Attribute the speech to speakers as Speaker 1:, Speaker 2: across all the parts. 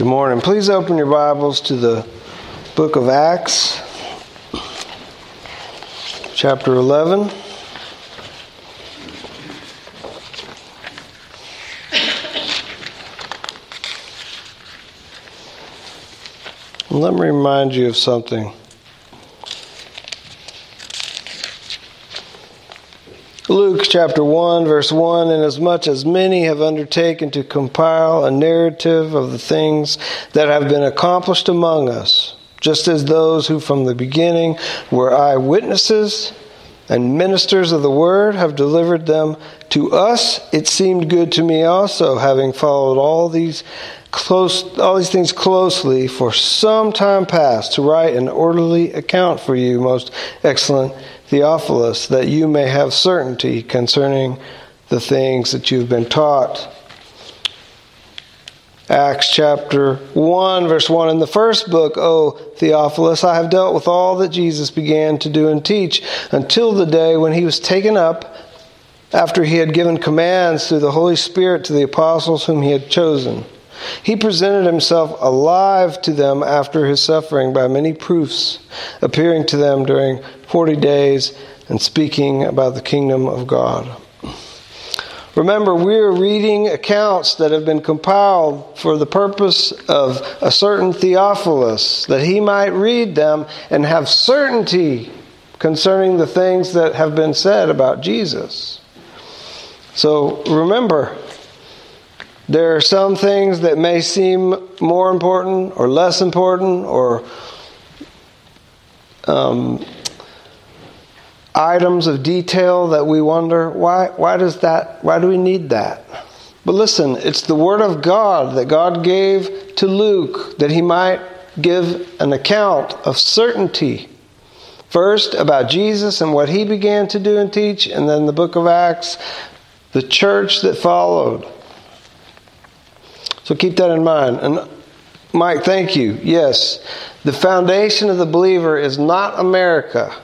Speaker 1: Good morning. Please open your Bibles to the book of Acts, chapter 11. Let me remind you of something. Luke chapter 1, verse 1 Inasmuch as many have undertaken to compile a narrative of the things that have been accomplished among us, just as those who from the beginning were eyewitnesses and ministers of the word have delivered them to us, it seemed good to me also, having followed all these close all these things closely for some time past to write an orderly account for you, most excellent Theophilus, that you may have certainty concerning the things that you've been taught. Acts chapter 1, verse 1. In the first book, O Theophilus, I have dealt with all that Jesus began to do and teach until the day when he was taken up after he had given commands through the Holy Spirit to the apostles whom he had chosen. He presented himself alive to them after his suffering by many proofs, appearing to them during 40 days and speaking about the kingdom of God. Remember, we're reading accounts that have been compiled for the purpose of a certain Theophilus, that he might read them and have certainty concerning the things that have been said about Jesus. So remember, there are some things that may seem more important or less important or um, items of detail that we wonder why why does that why do we need that? But listen it's the word of god that god gave to luke that he might give an account of certainty. First about jesus and what he began to do and teach and then the book of acts the church that followed so keep that in mind. And Mike, thank you. Yes, the foundation of the believer is not America.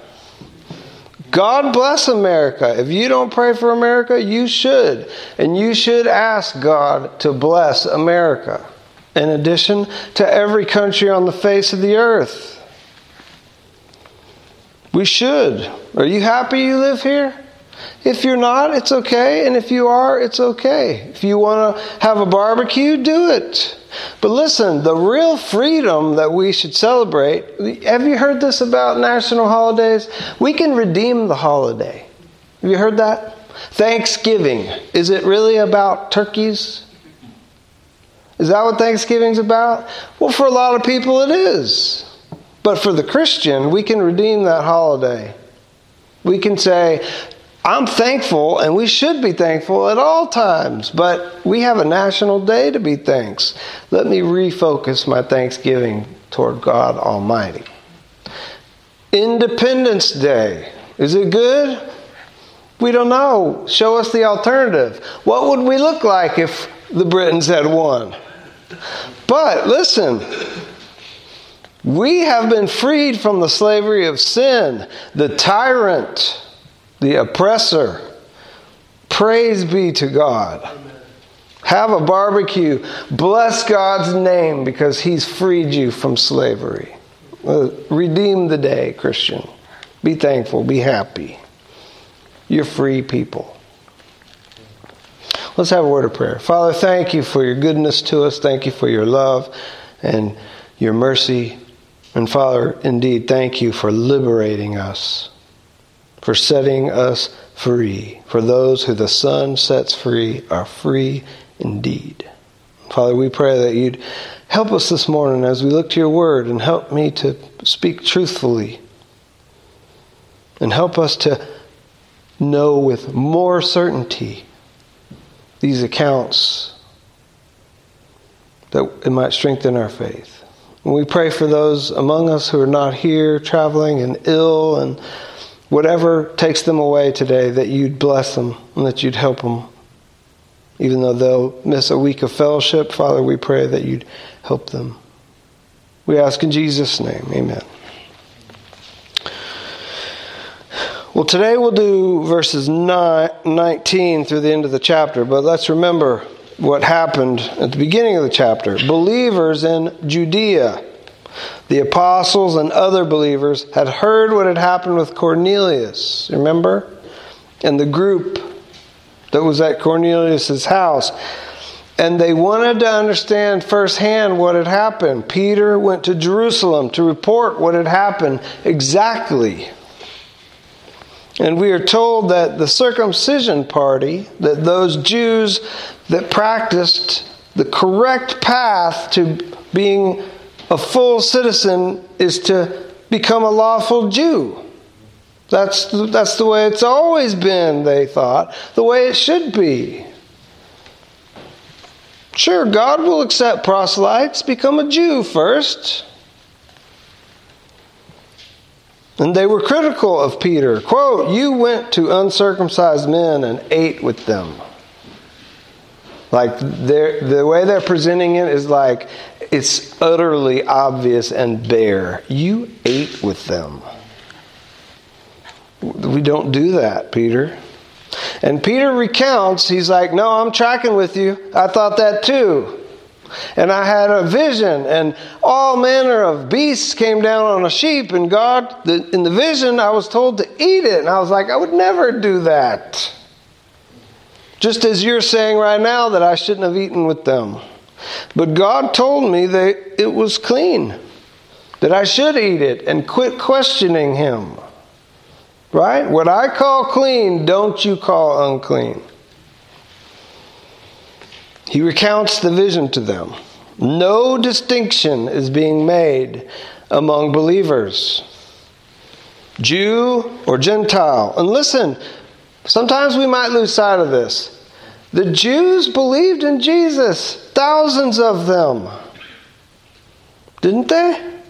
Speaker 1: God bless America. If you don't pray for America, you should. And you should ask God to bless America, in addition to every country on the face of the earth. We should. Are you happy you live here? If you're not, it's okay. And if you are, it's okay. If you want to have a barbecue, do it. But listen, the real freedom that we should celebrate have you heard this about national holidays? We can redeem the holiday. Have you heard that? Thanksgiving. Is it really about turkeys? Is that what Thanksgiving's about? Well, for a lot of people, it is. But for the Christian, we can redeem that holiday. We can say, I'm thankful, and we should be thankful at all times, but we have a national day to be thanks. Let me refocus my thanksgiving toward God Almighty. Independence Day. Is it good? We don't know. Show us the alternative. What would we look like if the Britons had won? But listen, we have been freed from the slavery of sin, the tyrant the oppressor. Praise be to God. Have a barbecue. Bless God's name because He's freed you from slavery. Uh, redeem the day, Christian. Be thankful. Be happy. You're free people. Let's have a word of prayer. Father, thank you for your goodness to us. Thank you for your love and your mercy. And Father, indeed, thank you for liberating us for setting us free. For those who the Son sets free are free indeed. Father, we pray that you'd help us this morning as we look to your word and help me to speak truthfully. And help us to know with more certainty these accounts that it might strengthen our faith. And we pray for those among us who are not here, traveling and ill and whatever takes them away today, that you'd bless them and that you'd help them. Even though they'll miss a week of fellowship, Father, we pray that you'd help them. We ask in Jesus' name, amen. Well, today we'll do verses 19 through the end of the chapter, but let's remember what happened at the beginning of the chapter. Believers in Judea, the apostles and other believers, had heard what had happened with Cornelius. Remember? And the group that was at Cornelius's house. And they wanted to understand firsthand what had happened. Peter went to Jerusalem to report what had happened exactly. And we are told that the circumcision party, that those Jews that practiced the correct path to being a full citizen is to become a lawful Jew. That's, that's the way it's always been, they thought, the way it should be. Sure, God will accept proselytes, become a Jew first. And they were critical of Peter. Quote, You went to uncircumcised men and ate with them. Like the way they're presenting it is like it's utterly obvious and bare. You ate with them. We don't do that, Peter. And Peter recounts, he's like, No, I'm tracking with you. I thought that too. And I had a vision, and all manner of beasts came down on a sheep, and God, in the vision, I was told to eat it. And I was like, I would never do that. Just as you're saying right now that I shouldn't have eaten with them. But God told me that it was clean, that I should eat it and quit questioning Him. Right? What I call clean, don't you call unclean. He recounts the vision to them. No distinction is being made among believers, Jew or Gentile. And listen, sometimes we might lose sight of this. The Jews believed in Jesus, thousands of them. Didn't they?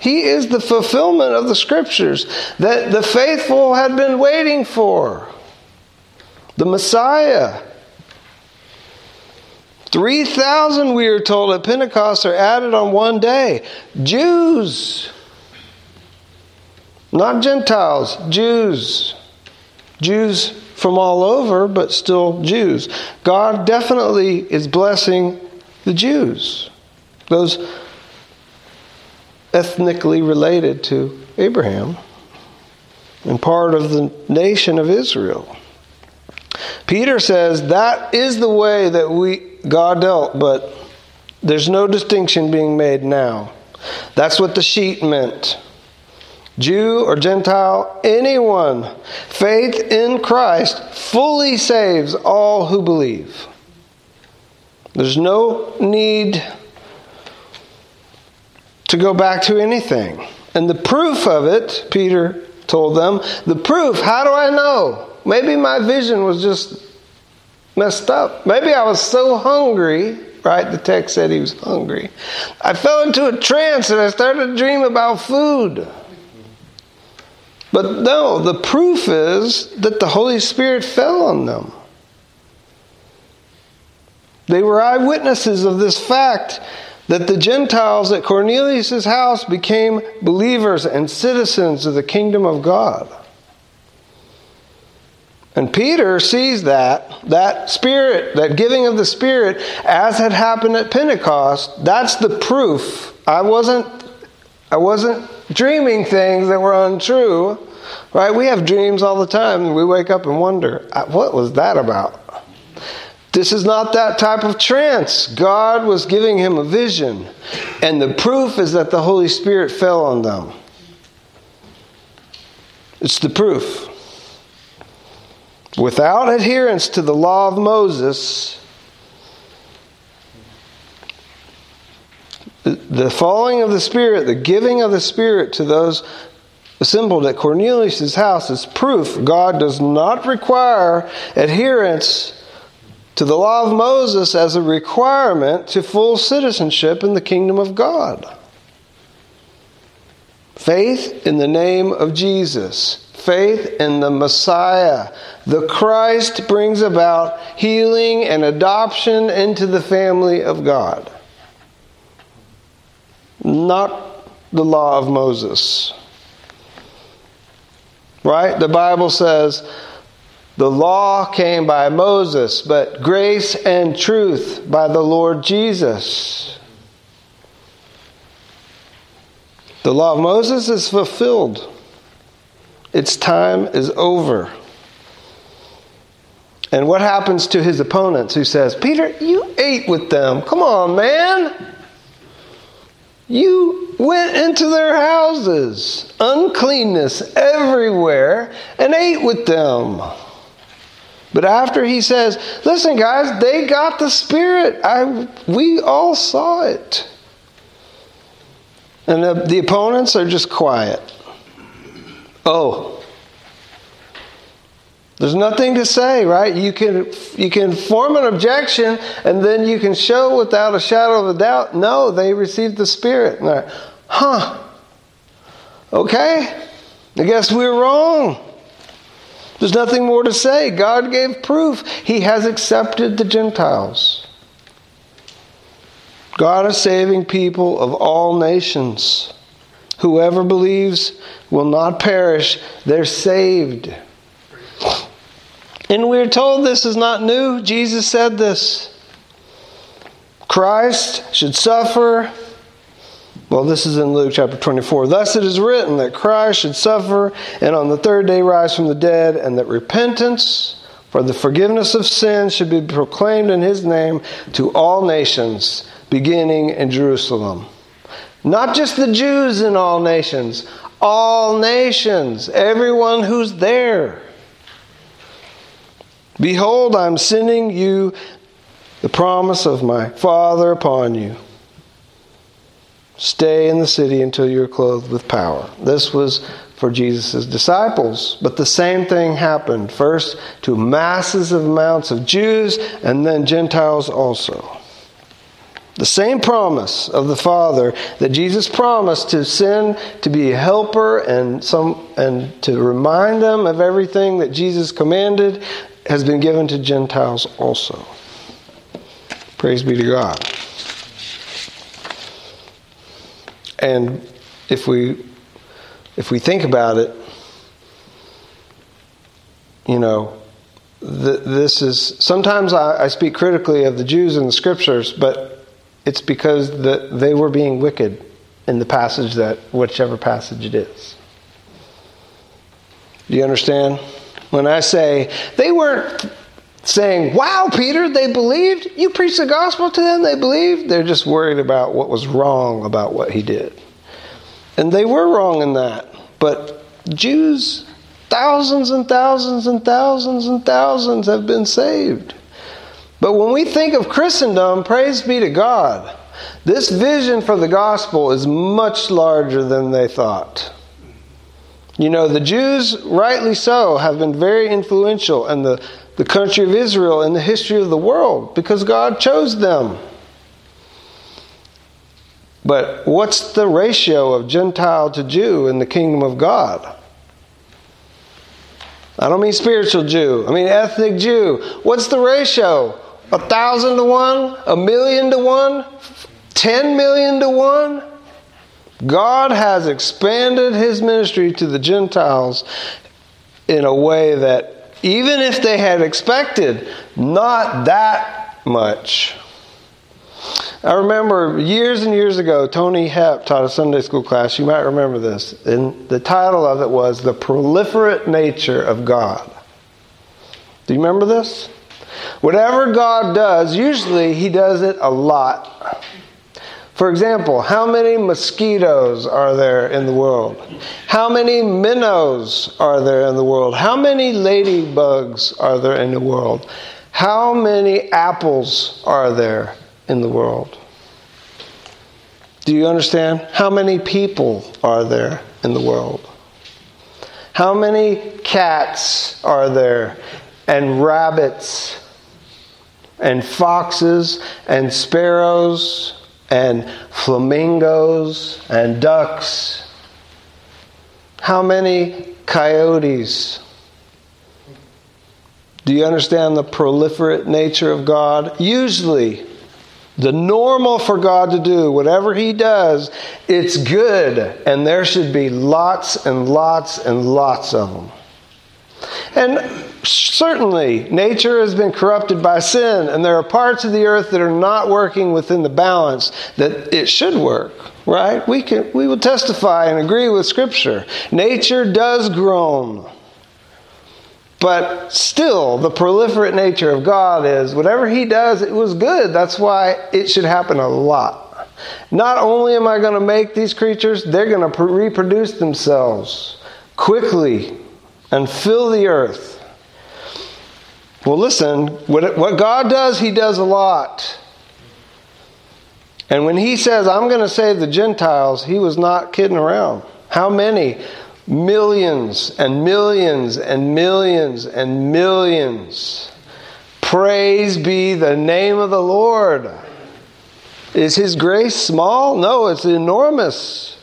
Speaker 1: He is the fulfillment of the scriptures that the faithful had been waiting for. The Messiah. 3,000, we are told, at Pentecost are added on one day. Jews. Not Gentiles, Jews. Jews from all over, but still Jews. God definitely is blessing the Jews. Those ethnically related to Abraham and part of the nation of Israel. Peter says that is the way that we God dealt, but there's no distinction being made now. That's what the sheet meant. Jew or Gentile, anyone. Faith in Christ fully saves all who believe. There's no need to go back to anything. And the proof of it, Peter told them, the proof, how do I know? Maybe my vision was just messed up. Maybe I was so hungry, right? The text said he was hungry. I fell into a trance and I started to dream about food. But no, the proof is that the Holy Spirit fell on them. They were eyewitnesses of this fact that the Gentiles at Cornelius' house became believers and citizens of the kingdom of God. And Peter sees that, that spirit, that giving of the spirit, as had happened at Pentecost, that's the proof. I wasn't, I wasn't dreaming things that were untrue. Right? We have dreams all the time. We wake up and wonder, uh, what was that about? This is not that type of trance. God was giving him a vision, and the proof is that the Holy Spirit fell on them. It's the proof. Without adherence to the law of Moses, the falling of the Spirit, the giving of the Spirit to those assembled at Cornelius' house is proof God does not require adherence to the law of Moses as a requirement to full citizenship in the kingdom of God. Faith in the name of Jesus faith in the Messiah. The Christ brings about healing and adoption into the family of God. Not the law of Moses. Right? The Bible says The law came by Moses, but grace and truth by the Lord Jesus. The law of Moses is fulfilled. Its time is over. And what happens to his opponents who says, Peter, you ate with them. Come on, man. You went into their houses, uncleanness everywhere, and ate with them. But after he says, Listen, guys, they got the Spirit. I, we all saw it. And the, the opponents are just quiet. Oh, there's nothing to say, right? You can you can form an objection and then you can show without a shadow of a doubt, no, they received the Spirit. Like, huh. Okay. I guess we we're wrong. There's nothing more to say. God gave proof. He has accepted the Gentiles. God is saving people of all nations. Whoever believes will not perish, they're saved. And we're told this is not new. Jesus said this. Christ should suffer. Well, this is in Luke chapter 24. Thus it is written that Christ should suffer and on the third day rise from the dead, and that repentance for the forgiveness of sins should be proclaimed in his name to all nations, beginning in Jerusalem. Not just the Jews in all nations, all nations, everyone who's there. Behold, I'm sending you the promise of my Father upon you. Stay in the city until you're clothed with power. This was for Jesus' disciples. But the same thing happened first to masses of amounts of Jews and then Gentiles also. The same promise of the Father that Jesus promised to send to be a helper and some and to remind them of everything that Jesus commanded has been given to Gentiles also. Praise be to God. And if we if we think about it, you know, th- this is sometimes I, I, speak critically of the Jews in the scriptures, but it's because the, they were being wicked in the passage that whichever passage it is. Do you understand? When I say they weren't saying, Wow, Peter, they believed. You preached the gospel to them, they believed. They're just worried about what was wrong about what he did. And they were wrong in that. But Jews, thousands and thousands and thousands and thousands have been saved. But when we think of Christendom, praise be to God, this vision for the gospel is much larger than they thought. You know, the Jews, rightly so, have been very influential in the, the country of Israel in the history of the world because God chose them. But what's the ratio of Gentile to Jew in the kingdom of God? I don't mean spiritual Jew, I mean ethnic Jew. What's the ratio? A thousand to one? A million to one? Ten million to one? God has expanded his ministry to the Gentiles in a way that, even if they had expected, not that much. I remember years and years ago, Tony Hepp taught a Sunday school class. You might remember this. And the title of it was The Proliferate Nature of God. Do you remember this? Whatever God does, usually He does it a lot. For example, how many mosquitoes are there in the world? How many minnows are there in the world? How many ladybugs are there in the world? How many apples are there in the world? Do you understand? How many people are there in the world? How many cats are there and rabbits and foxes and sparrows and flamingos and ducks. How many coyotes? Do you understand the proliferate nature of God? Usually, the normal for God to do, whatever He does, it's good, and there should be lots and lots and lots of them. And Certainly, nature has been corrupted by sin, and there are parts of the earth that are not working within the balance that it should work, right? We, can, we will testify and agree with Scripture. Nature does groan. But still, the proliferate nature of God is whatever He does, it was good. That's why it should happen a lot. Not only am I going to make these creatures, they're going to reproduce themselves quickly and fill the earth. Well, listen, what, what God does, He does a lot. And when He says, I'm going to save the Gentiles, He was not kidding around. How many? Millions and millions and millions and millions. Praise be the name of the Lord. Is His grace small? No, it's enormous.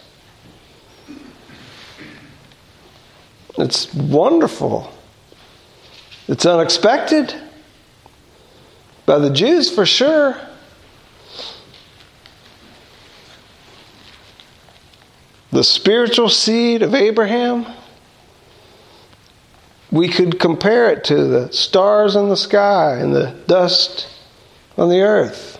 Speaker 1: It's wonderful. It's unexpected. By the Jews, for sure. the spiritual seed of Abraham, we could compare it to the stars in the sky and the dust on the earth.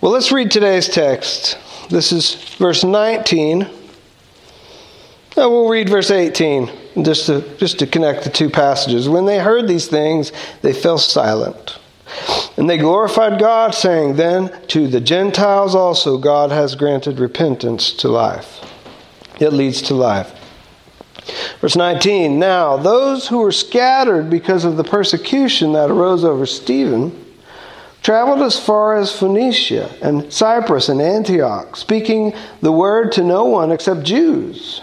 Speaker 1: Well, let's read today's text. This is verse 19. Now we'll read verse 18 just to, just to connect the two passages. When they heard these things, they fell silent. And they glorified God, saying, Then to the Gentiles also God has granted repentance to life. It leads to life. Verse 19 Now, those who were scattered because of the persecution that arose over Stephen traveled as far as Phoenicia and Cyprus and Antioch, speaking the word to no one except Jews.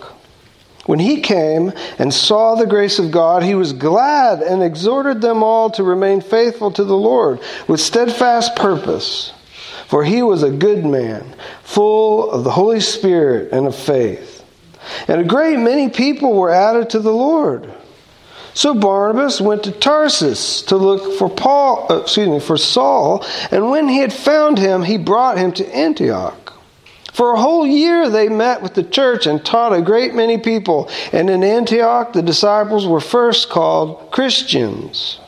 Speaker 1: When he came and saw the grace of God, he was glad and exhorted them all to remain faithful to the Lord with steadfast purpose. For he was a good man, full of the Holy Spirit and of faith. And a great many people were added to the Lord. So Barnabas went to Tarsus to look for Paul, uh, excuse me, for Saul, and when he had found him, he brought him to Antioch. For a whole year they met with the church and taught a great many people. And in Antioch, the disciples were first called Christians.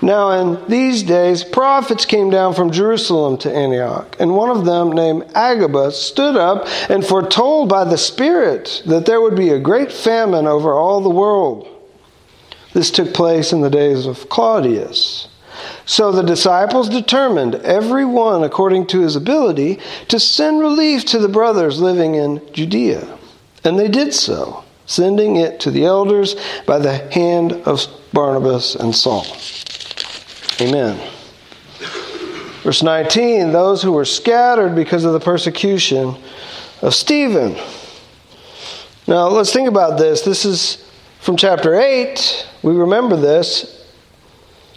Speaker 1: Now, in these days, prophets came down from Jerusalem to Antioch, and one of them, named Agabus, stood up and foretold by the Spirit that there would be a great famine over all the world. This took place in the days of Claudius. So the disciples determined, every one according to his ability, to send relief to the brothers living in Judea. And they did so, sending it to the elders by the hand of Barnabas and Saul. Amen. Verse 19 those who were scattered because of the persecution of Stephen. Now let's think about this. This is from chapter 8. We remember this.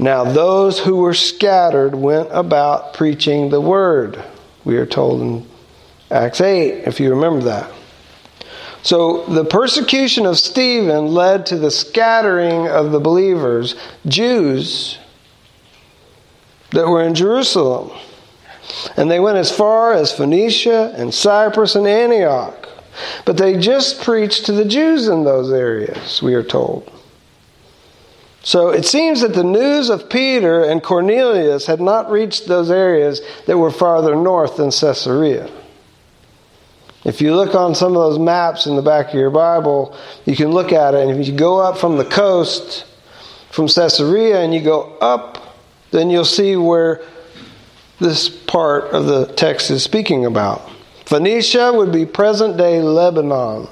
Speaker 1: Now, those who were scattered went about preaching the word. We are told in Acts 8, if you remember that. So, the persecution of Stephen led to the scattering of the believers, Jews, that were in Jerusalem. And they went as far as Phoenicia and Cyprus and Antioch. But they just preached to the Jews in those areas, we are told. So it seems that the news of Peter and Cornelius had not reached those areas that were farther north than Caesarea. If you look on some of those maps in the back of your Bible, you can look at it, and if you go up from the coast, from Caesarea, and you go up, then you'll see where this part of the text is speaking about. Phoenicia would be present day Lebanon.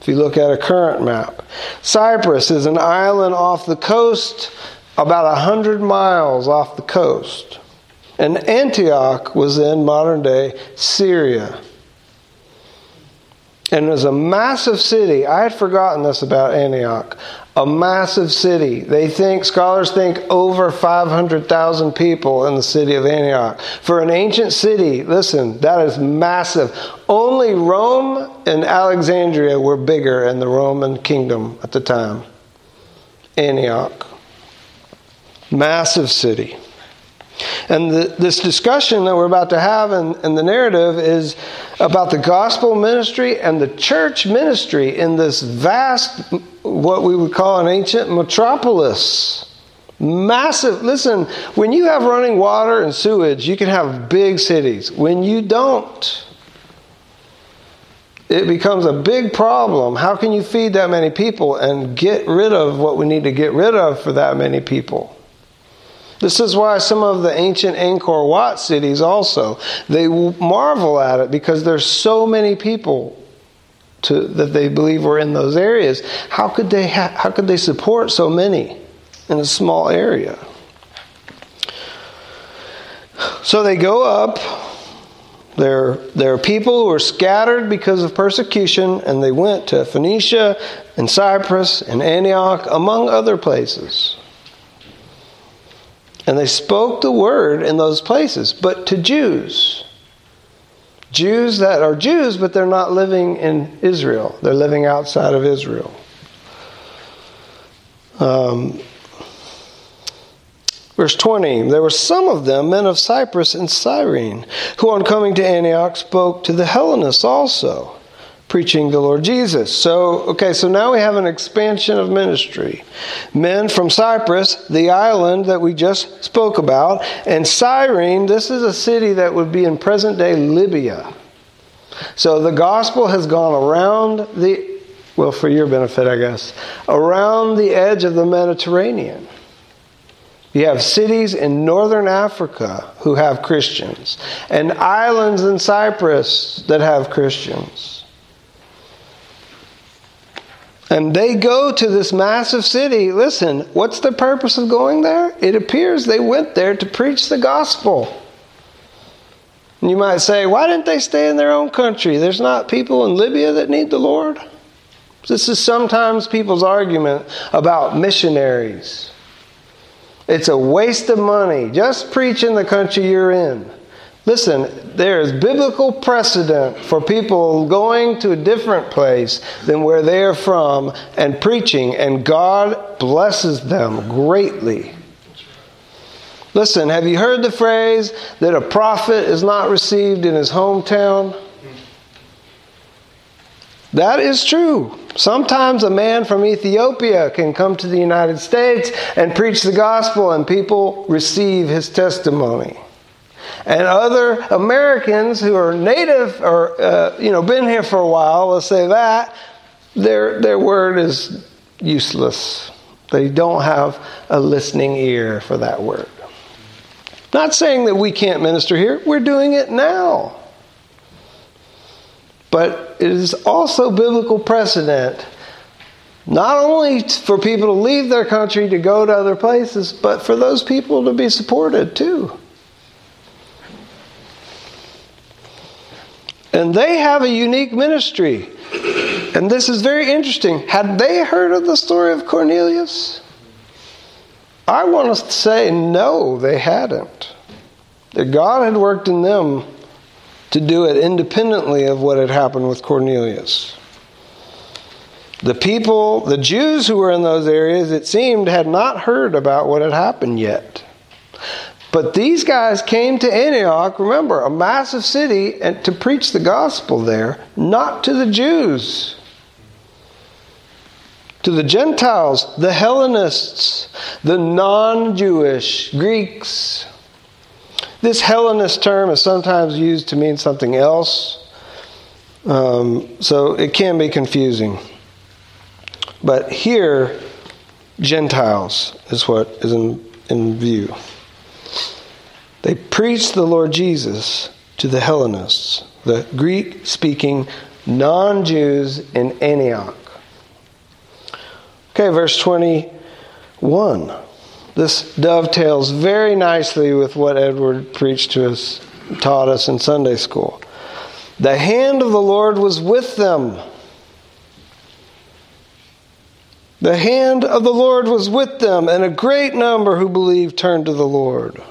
Speaker 1: If you look at a current map, Cyprus is an island off the coast, about a hundred miles off the coast. And Antioch was in modern day Syria. And it was a massive city. I had forgotten this about Antioch. A massive city. They think, scholars think, over 500,000 people in the city of Antioch. For an ancient city, listen, that is massive. Only Rome and Alexandria were bigger in the Roman kingdom at the time. Antioch. Massive city. And the, this discussion that we're about to have in, in, the narrative is about the gospel ministry and the church ministry in this vast, what we would call an ancient metropolis. Massive. Listen, when you have running water and sewage, you can have big cities. When you don't, it becomes a big problem. How can you feed that many people and get rid of what we need to get rid of for that many people? This is why some of the ancient Angkor Wat cities also they marvel at it because there's so many people to, that they believe were in those areas. How could they ha- how could they support so many in a small area? So they go up. There, there are people who are scattered because of persecution, and they went to Phoenicia and Cyprus and Antioch, among other places. And they spoke the word in those places, but to Jews. Jews that are Jews, but they're not living in Israel. They're living outside of Israel. Um, verse 20 There were some of them, men of Cyprus and Cyrene, who on coming to Antioch spoke to the Hellenists also preaching the Lord Jesus. So, okay, so now we have an expansion of ministry. Men from Cyprus, the island that we just spoke about, and Cyrene, this is a city that would be in present day Libya. So the gospel has gone around the, well, for your benefit, I guess, around the edge of the Mediterranean. You have cities in northern Africa who have Christians, and islands in Cyprus that have Christians. And they go to this massive city. Listen, what's the purpose of going there? It appears they went there to preach the gospel. And you might say, why didn't they stay in their own country? There's not people in Libya that need the Lord. This is sometimes people's argument about missionaries. It's a waste of money. Just preach in the country you're in. Listen, there is biblical precedent for people going to a different place than where they are from and preaching, and God blesses them greatly. Listen, have you heard the phrase that a prophet is not received in his hometown? That is true. Sometimes a man from Ethiopia can come to the United States and preach the gospel, and people receive his testimony and other Americans who are native or uh, you know been here for a while, let's say that their their word is useless. They don't have a listening ear for that word. Not saying that we can't minister here. We're doing it now. But it is also biblical precedent not only for people to leave their country to go to other places, but for those people to be supported too. And they have a unique ministry. And this is very interesting. Had they heard of the story of Cornelius? I want to say no, they hadn't. That God had worked in them to do it independently of what had happened with Cornelius. The people, the Jews who were in those areas, it seemed, had not heard about what had happened yet. But these guys came to Antioch, remember, a massive city, and to preach the gospel there, not to the Jews. To the Gentiles, the Hellenists, the non Jewish Greeks. This Hellenist term is sometimes used to mean something else, um, so it can be confusing. But here, Gentiles is what is in, in view. They preached the Lord Jesus to the Hellenists, the Greek speaking non Jews in Antioch. Okay, verse 21. This dovetails very nicely with what Edward preached to us, taught us in Sunday school. The hand of the Lord was with them. The hand of the Lord was with them, and a great number who believed turned to the Lord.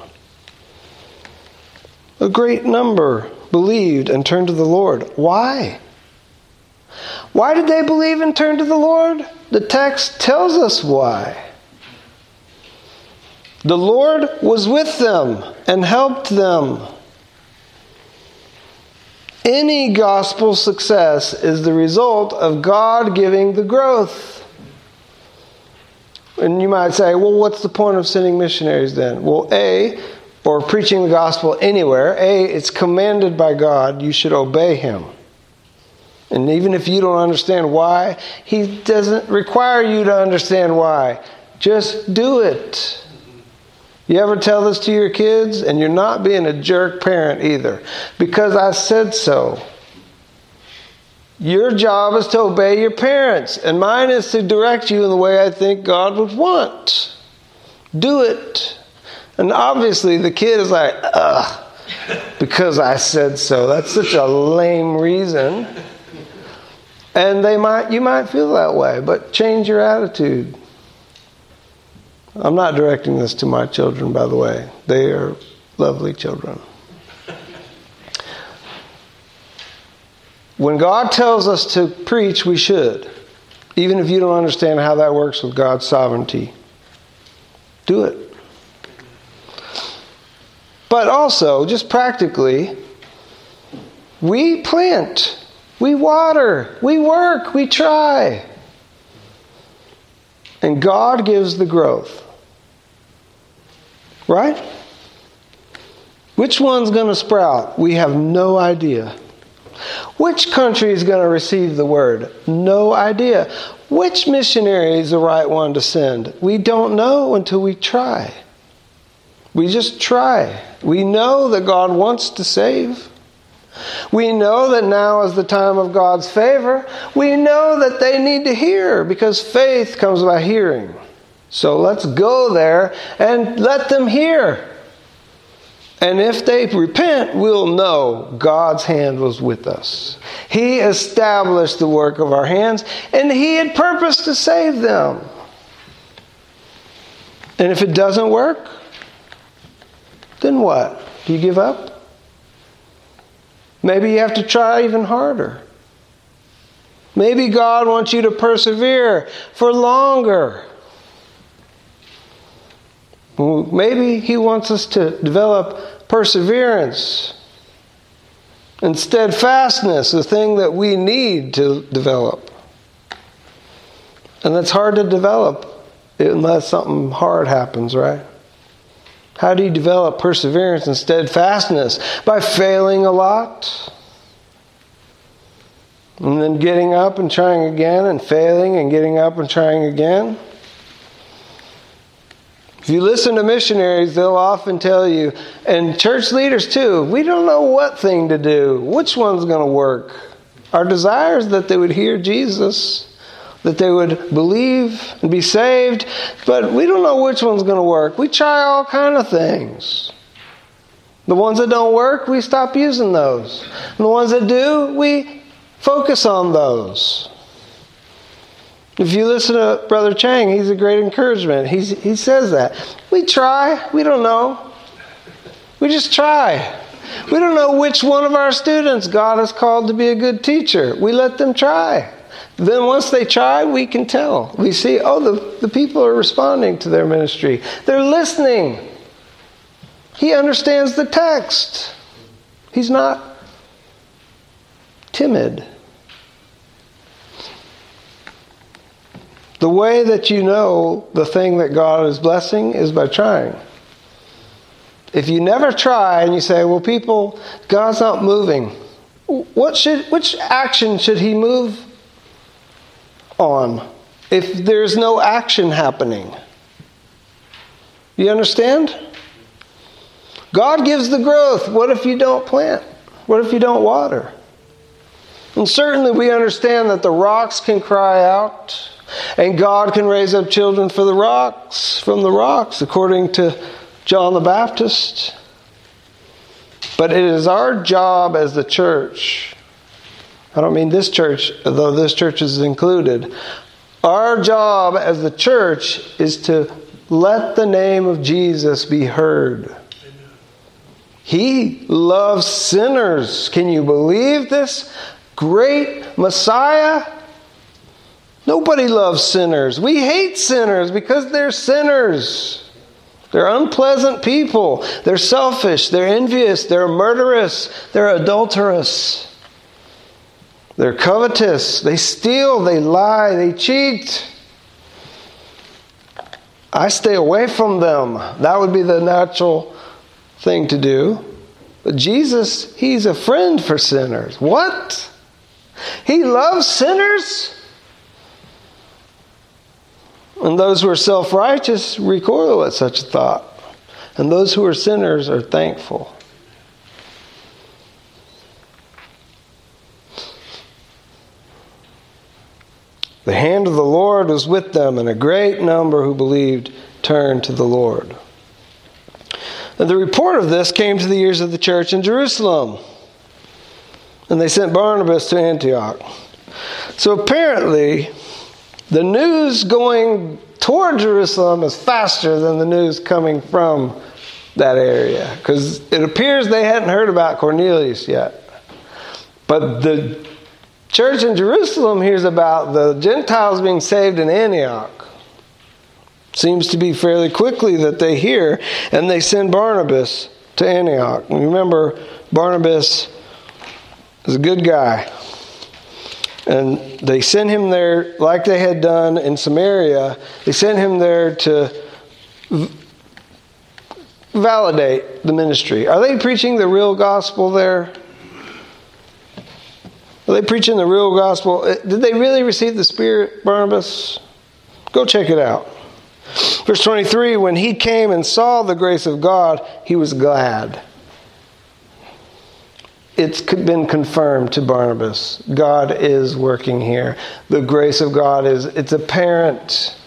Speaker 1: A great number believed and turned to the Lord. Why? Why did they believe and turn to the Lord? The text tells us why. The Lord was with them and helped them. Any gospel success is the result of God giving the growth. And you might say, well, what's the point of sending missionaries then? Well, A, or preaching the gospel anywhere, A, it's commanded by God, you should obey Him. And even if you don't understand why, He doesn't require you to understand why. Just do it. You ever tell this to your kids? And you're not being a jerk parent either. Because I said so. Your job is to obey your parents, and mine is to direct you in the way I think God would want. Do it. And obviously, the kid is like, ugh, because I said so. That's such a lame reason. And they might, you might feel that way, but change your attitude. I'm not directing this to my children, by the way. They are lovely children. When God tells us to preach, we should, even if you don't understand how that works with God's sovereignty. Do it. But also, just practically, we plant, we water, we work, we try. And God gives the growth. Right? Which one's going to sprout? We have no idea. Which country is going to receive the word? No idea. Which missionary is the right one to send? We don't know until we try. We just try. We know that God wants to save. We know that now is the time of God's favor. We know that they need to hear because faith comes by hearing. So let's go there and let them hear. And if they repent, we'll know God's hand was with us. He established the work of our hands, and He had purposed to save them. And if it doesn't work, then what? Do you give up? Maybe you have to try even harder. Maybe God wants you to persevere for longer. Maybe He wants us to develop perseverance and steadfastness, the thing that we need to develop. And that's hard to develop unless something hard happens, right? How do you develop perseverance and steadfastness? By failing a lot. And then getting up and trying again, and failing and getting up and trying again. If you listen to missionaries, they'll often tell you, and church leaders too, we don't know what thing to do, which one's going to work. Our desire is that they would hear Jesus, that they would believe and be saved, but we don't know which one's going to work. We try all kind of things. The ones that don't work, we stop using those. And the ones that do, we focus on those. If you listen to Brother Chang, he's a great encouragement. He's, he says that. We try, we don't know. We just try. We don't know which one of our students God has called to be a good teacher. We let them try. Then once they try, we can tell. We see, oh, the, the people are responding to their ministry. They're listening. He understands the text. He's not timid. The way that you know the thing that God is blessing is by trying. If you never try and you say, well, people, God's not moving, what should, which action should He move on if there's no action happening? You understand? God gives the growth. What if you don't plant? What if you don't water? And certainly we understand that the rocks can cry out, and God can raise up children for the rocks, from the rocks, according to John the Baptist. But it is our job as the church. I don't mean this church, though this church is included. Our job as the church is to let the name of Jesus be heard. He loves sinners. Can you believe this? Great Messiah. Nobody loves sinners. We hate sinners because they're sinners. They're unpleasant people. They're selfish. They're envious. They're murderous. They're adulterous. They're covetous. They steal. They lie. They cheat. I stay away from them. That would be the natural thing to do. But Jesus, He's a friend for sinners. What? He loves sinners? And those who are self righteous recoil at such a thought. And those who are sinners are thankful. The hand of the Lord was with them, and a great number who believed turned to the Lord. And the report of this came to the ears of the church in Jerusalem. And they sent Barnabas to Antioch. So apparently, the news going toward Jerusalem is faster than the news coming from that area because it appears they hadn't heard about Cornelius yet. But the church in Jerusalem hears about the Gentiles being saved in Antioch. Seems to be fairly quickly that they hear, and they send Barnabas to Antioch. And remember, Barnabas is a good guy. And they sent him there, like they had done in Samaria, they sent him there to validate the ministry. Are they preaching the real gospel there? Are they preaching the real gospel? Uh, did they really receive the Spirit, Barnabas? Go check it out. Verse 23 When he came and saw the grace of God, he was glad it's been confirmed to Barnabas. God is working here. The grace of God is it's apparent.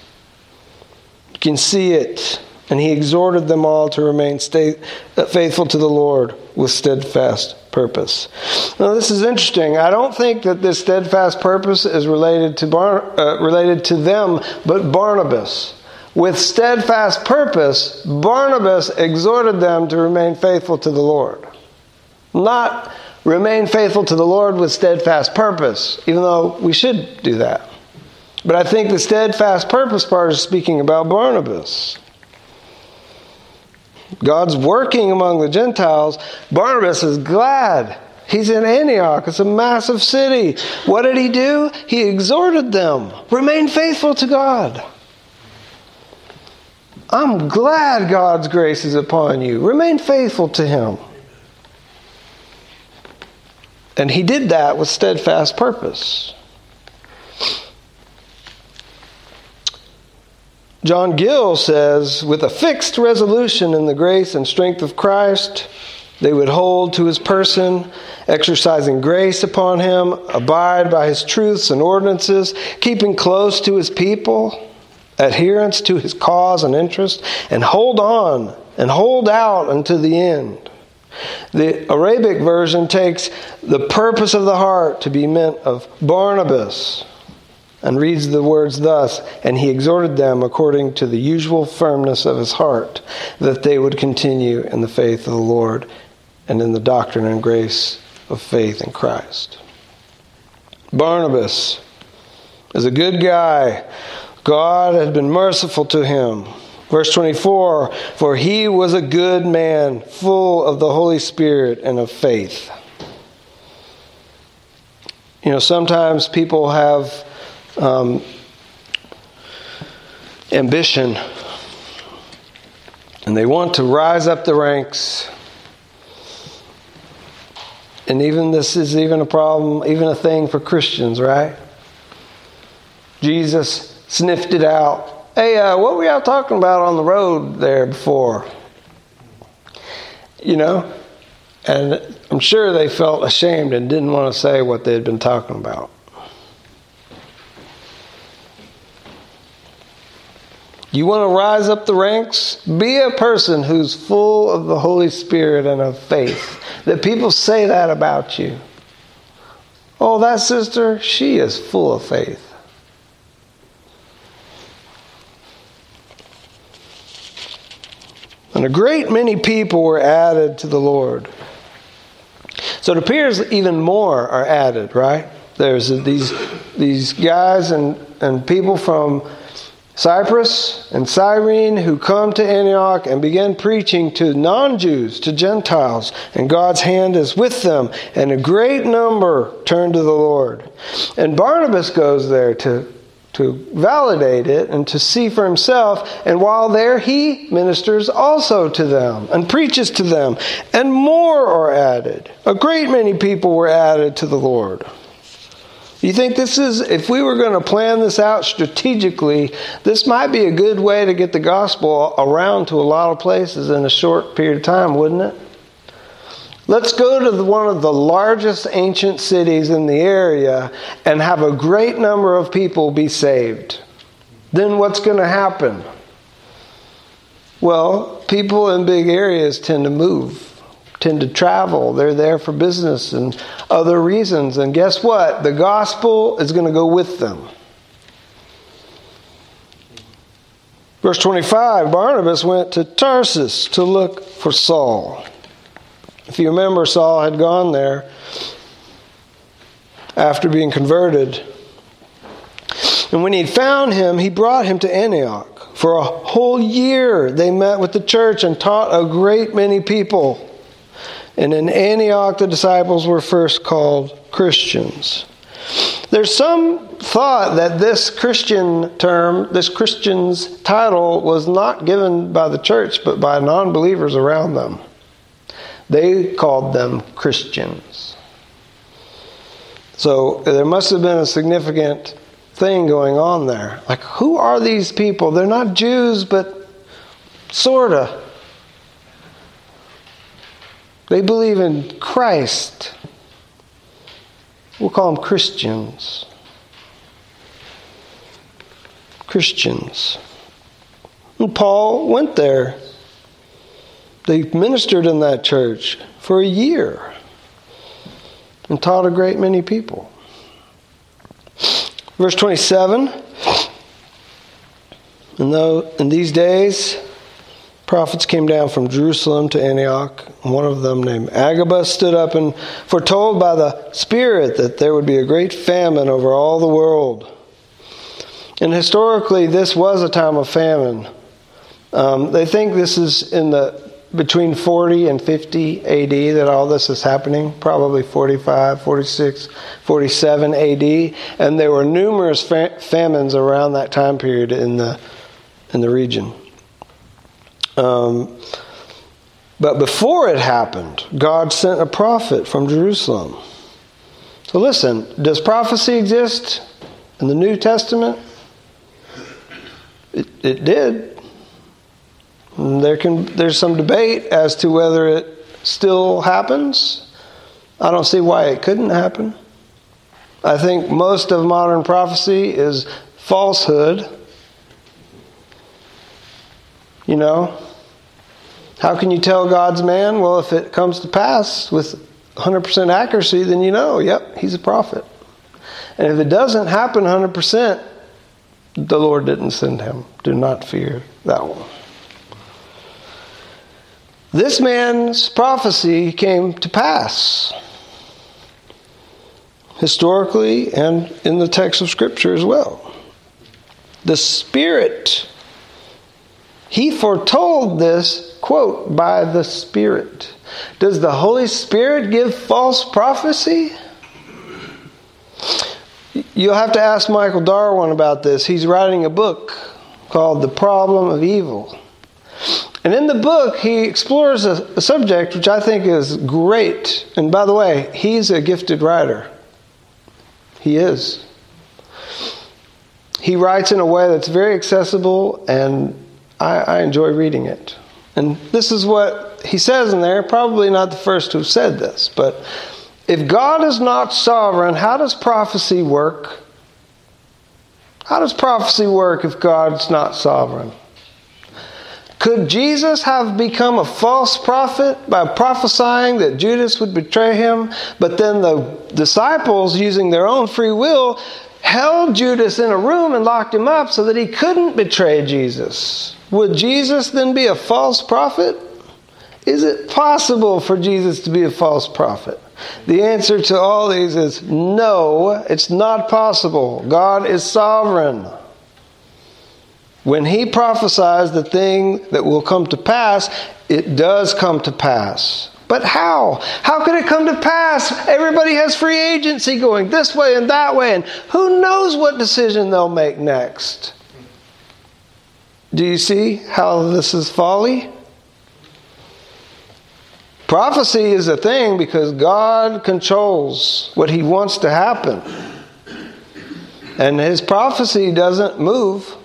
Speaker 1: You can see it. And he exhorted them all to remain stay, uh, faithful to the Lord with steadfast purpose. Now, this is interesting. I don't think that this steadfast purpose is related to Bar, uh, related to them, but Barnabas. With steadfast purpose, Barnabas exhorted them to remain faithful to the Lord. Not remain faithful to the Lord with steadfast purpose, even though we should do that. But I think the steadfast purpose part is speaking about Barnabas. God's working among the Gentiles. Barnabas is glad. He's in Antioch. It's a massive city. What did he do? He exhorted them remain faithful to God. I'm glad God's grace is upon you. Remain faithful to Him. And he did that with steadfast purpose. John Gill says, with a fixed resolution in the grace and strength of Christ, they would hold to his person, exercising grace upon him, abide by his truths and ordinances, keeping close to his people, adherence to his cause and interest, and hold on and hold out unto the end. The Arabic version takes the purpose of the heart to be meant of Barnabas and reads the words thus And he exhorted them according to the usual firmness of his heart that they would continue in the faith of the Lord and in the doctrine and grace of faith in Christ. Barnabas is a good guy. God had been merciful to him. Verse 24 For he was a good man, full of the Holy Spirit and of faith. You know, sometimes people have um, ambition and they want to rise up the ranks. And even this is even a problem, even a thing for Christians, right? Jesus sniffed it out Hey, uh, what were y'all talking about on the road there before? You know, And I'm sure they felt ashamed and didn't want to say what they had been talking about. You want to rise up the ranks? Be a person who's full of the Holy Spirit and of faith. That people say that about you. Oh, that sister, she is full of faith. And a great many people were added to the Lord. So it appears even more are added, right? There's these, these guys and, and people from Cyprus and Cyrene who come to Antioch and begin preaching to non Jews, to Gentiles, and God's hand is with them, and a great number turn to the Lord. And Barnabas goes there to, to validate it and to see for himself, and while there, he ministers also to them and preaches to them, and more are added. A great many people were added to the Lord. You think this is, if we were going to plan this out strategically, this might be a good way to get the gospel around to a lot of places in a short period of time, wouldn't it? Let's go to the, one of the largest ancient cities in the area and have a great number of people be saved. Then what's going to happen? Well, people in big areas tend to move tend to travel. They're there for business and other reasons. And guess what? The gospel is going to go with them. Verse 25 Barnabas went to Tarsus to look for Saul. If you remember, Saul had gone there after being converted. And when he found him, he brought him to Antioch. For a whole year, they met with the church and taught a great many people. And in Antioch, the disciples were first called Christians. There's some thought that this Christian term, this Christian's title, was not given by the church, but by non believers around them. They called them Christians. So there must have been a significant thing going on there. Like, who are these people? They're not Jews, but sort of. They believe in Christ. We'll call them Christians. Christians. And Paul went there. They ministered in that church for a year and taught a great many people. Verse 27 And though in these days prophets came down from Jerusalem to Antioch. One of them, named Agabus, stood up and foretold by the Spirit that there would be a great famine over all the world. And historically, this was a time of famine. Um, they think this is in the between 40 and 50 AD that all this is happening, probably 45, 46, 47 AD. And there were numerous famines around that time period in the, in the region. Um, but before it happened, God sent a prophet from Jerusalem. So listen, does prophecy exist in the New Testament? It, it did. There can there's some debate as to whether it still happens. I don't see why it couldn't happen. I think most of modern prophecy is falsehood you know? How can you tell God's man? Well, if it comes to pass with 100% accuracy, then you know, yep, he's a prophet. And if it doesn't happen 100%, the Lord didn't send him. Do not fear that one. This man's prophecy came to pass historically and in the text of Scripture as well. The Spirit he foretold this, quote, by the Spirit. Does the Holy Spirit give false prophecy? You'll have to ask Michael Darwin about this. He's writing a book called The Problem of Evil. And in the book, he explores a, a, subject which I think is great. And by the way, he's a gifted writer. He is. He writes in a way that's very accessible and I, I enjoy reading it. And this is what he says in there, probably not the first have said this, but if God is not sovereign, how does prophecy work? How does prophecy work if God's not sovereign? Could Jesus have become a false prophet by prophesying that Judas would betray him, but then the disciples, using their own free will, held Judas in a room and locked him up so that he couldn't betray Jesus? Would Jesus then be a false prophet? Is it possible for Jesus to be a false prophet? The answer to all these is no, it's not possible. God is sovereign. When he prophesies the thing that will come to pass, it does come to pass. But how? How can it come to pass? Everybody has free agency going this way and that way, and who knows what decision they'll make next? Do you see how this is folly? Prophecy is a thing because God controls what He wants to happen. And His prophecy doesn't move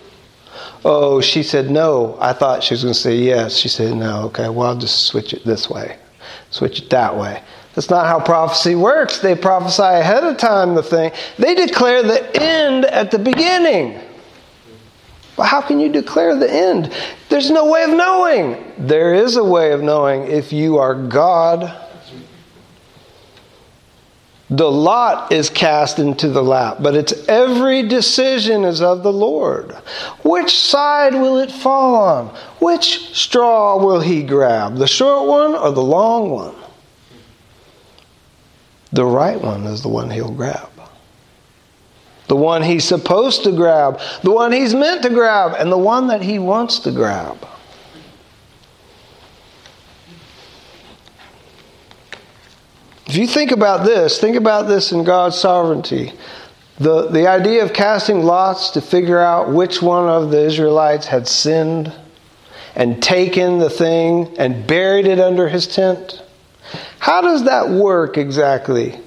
Speaker 1: Oh, she said no. I thought she was going to say yes. She said no. Okay, well, I'll just switch it this way, switch it that way. That's not how prophecy works. They prophesy ahead of time the thing. They declare the end at the beginning. Well, how can you declare the end? There's no way of knowing. There is a way of knowing if you are God the lot is cast into the lap, but its every decision is of the Lord. Which side will it fall on? Which straw will he grab? The short one or the long one? The right one is the one he'll grab. The one he's supposed to grab, the one he's meant to grab, and the one that he wants to grab. If you think about this, think about this in God's sovereignty. The, the idea of casting lots to figure out which one of the Israelites had sinned and taken the thing and buried it under his tent. How does that work exactly?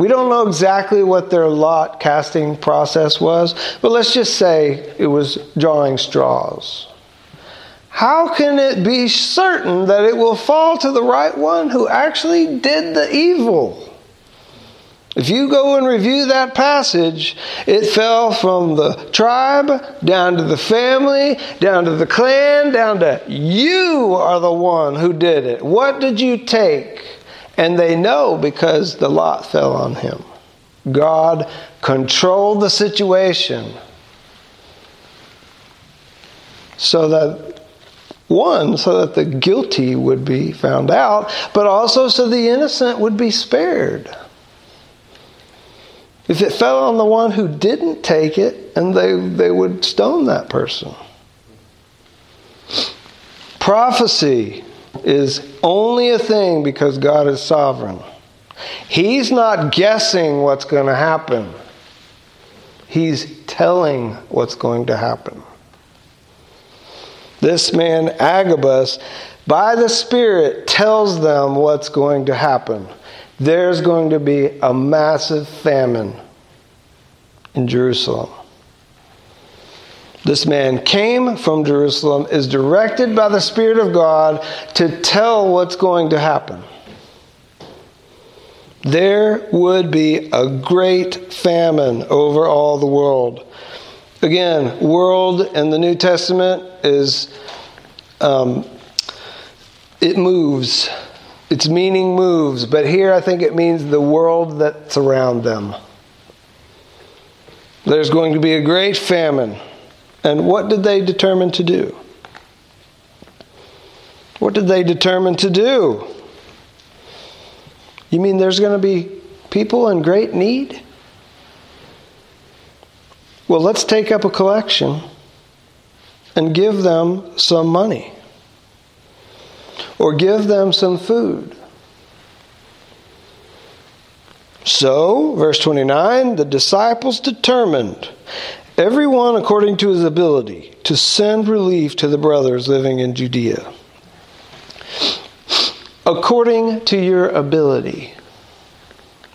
Speaker 1: We don't know exactly what their lot casting process was, but let's just say it was drawing straws. How can it be certain that it will fall to the right one who actually did the evil? If you go and review that passage, it fell from the tribe down to the family, down to the clan, down to you are the one who did it. What did you take? And they know because the lot fell on him. God controlled the situation so that one, so that the guilty would be found out, but also so the innocent would be spared. If it fell on the one who didn't take it, and they, they would stone that person. Prophecy is only a thing because God is sovereign. He's not guessing what's going to happen, He's telling what's going to happen. This man, Agabus, by the Spirit, tells them what's going to happen. There's going to be a massive famine in Jerusalem. This man came from Jerusalem, is directed by the Spirit of God to tell what's going to happen. There would be a great famine over all the world. Again, world in the New Testament is um, it moves. Its meaning moves, but here I think it means the world that's around them. There's going to be a great famine. And what did they determine to do? What did they determine to do? You mean there's going to be people in great need? Well, let's take up a collection and give them some money or give them some food. So, verse 29 the disciples determined, everyone according to his ability, to send relief to the brothers living in Judea. According to your ability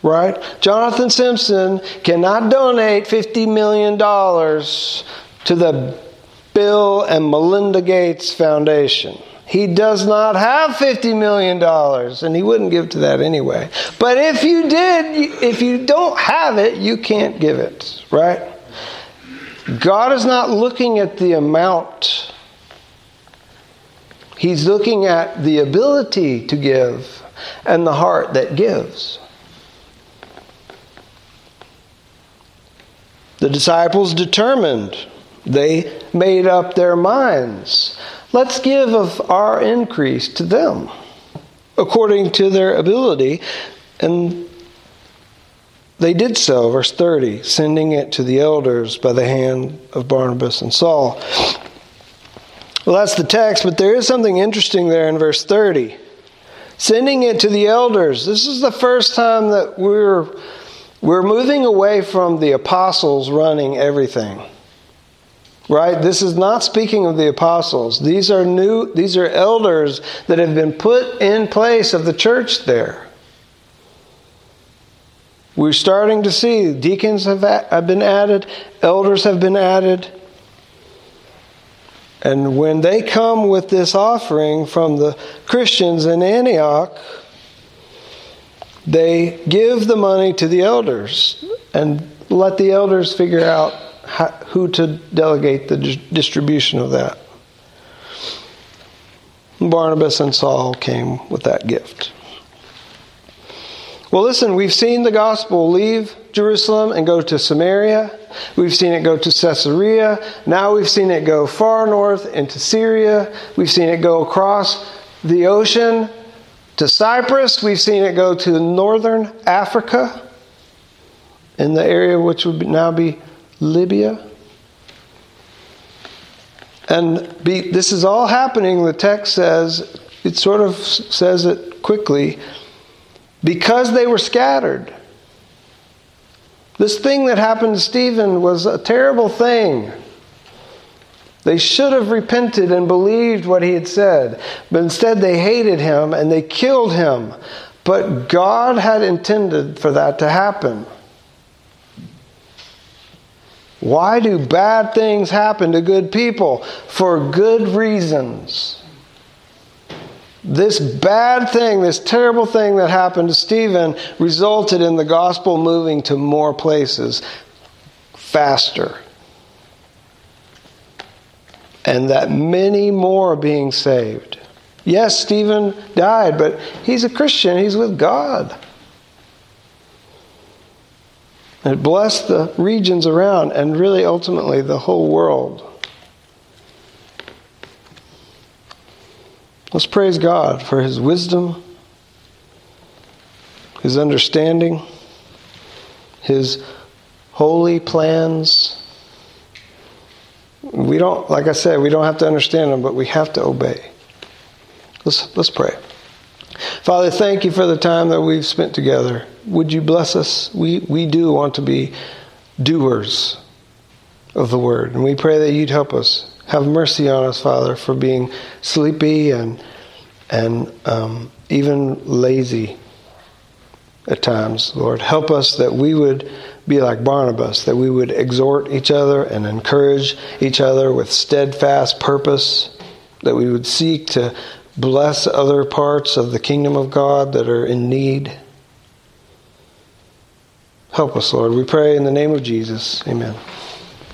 Speaker 1: right? Jonathan Simpson cannot donate $50 million to the Bill and Melinda Gates Foundation. He does not have $50 million, and he wouldn't give to that anyway. But if you did, if you don't have it, you can't give it, right? God is not looking at the amount, He's looking at the ability to give and the heart that gives. The disciples determined, they made up their minds. Let's give of our increase to them according to their ability. And they did so, verse 30, sending it to the elders by the hand of Barnabas and Saul. Well, that's the text, but there is something interesting there in verse 30. Sending it to the elders. This is the first time that we're, we're moving away from the apostles running everything. Right? This is not speaking of the apostles. These are new these are elders that have been put in place of the church there. We're starting to see deacons have, have been added, elders have been added. And when they come with this offering from the Christians in Antioch, they give the money to the elders and let the elders figure out how, who to delegate the distribution of that. Barnabas and Saul came with that gift. Well, listen, we've seen the gospel leave Jerusalem and go to Samaria. We've seen it go to Caesarea. Now we've seen it go far north into Syria. We've seen it go across the ocean to Cyprus. We've seen it go to northern Africa in the area which would now be Libya. And be, this is all happening, the text says, it sort of says it quickly, because they were scattered. This thing that happened to Stephen was a terrible thing. They should have repented and believed what he had said, but instead they hated him and they killed him. But God had intended for that to happen. Why do bad things happen to good people? For good reasons. This bad thing, this terrible thing that happened to Stephen, resulted in the gospel moving to more places faster. And that many more being saved. Yes, Stephen died, but he's a Christian, he's with God. It blessed the regions around and really ultimately the whole world. Let's praise God for His wisdom, His understanding, His holy plans. We don't, like I said, we don't have to understand them, but we have to obey. Let's, let's pray. Father, thank you for the time that we've spent together. Would you bless us? We, we do want to be doers of the word. And we pray that you'd help us. Have mercy on us, Father, for being sleepy and, and um, even lazy at times. Lord, help us that we would be like Barnabas, that we would exhort each other and encourage each other with steadfast purpose, that we would seek to bless other parts of the kingdom of God that are in need. Help us, Lord. We pray in the name of Jesus. Amen.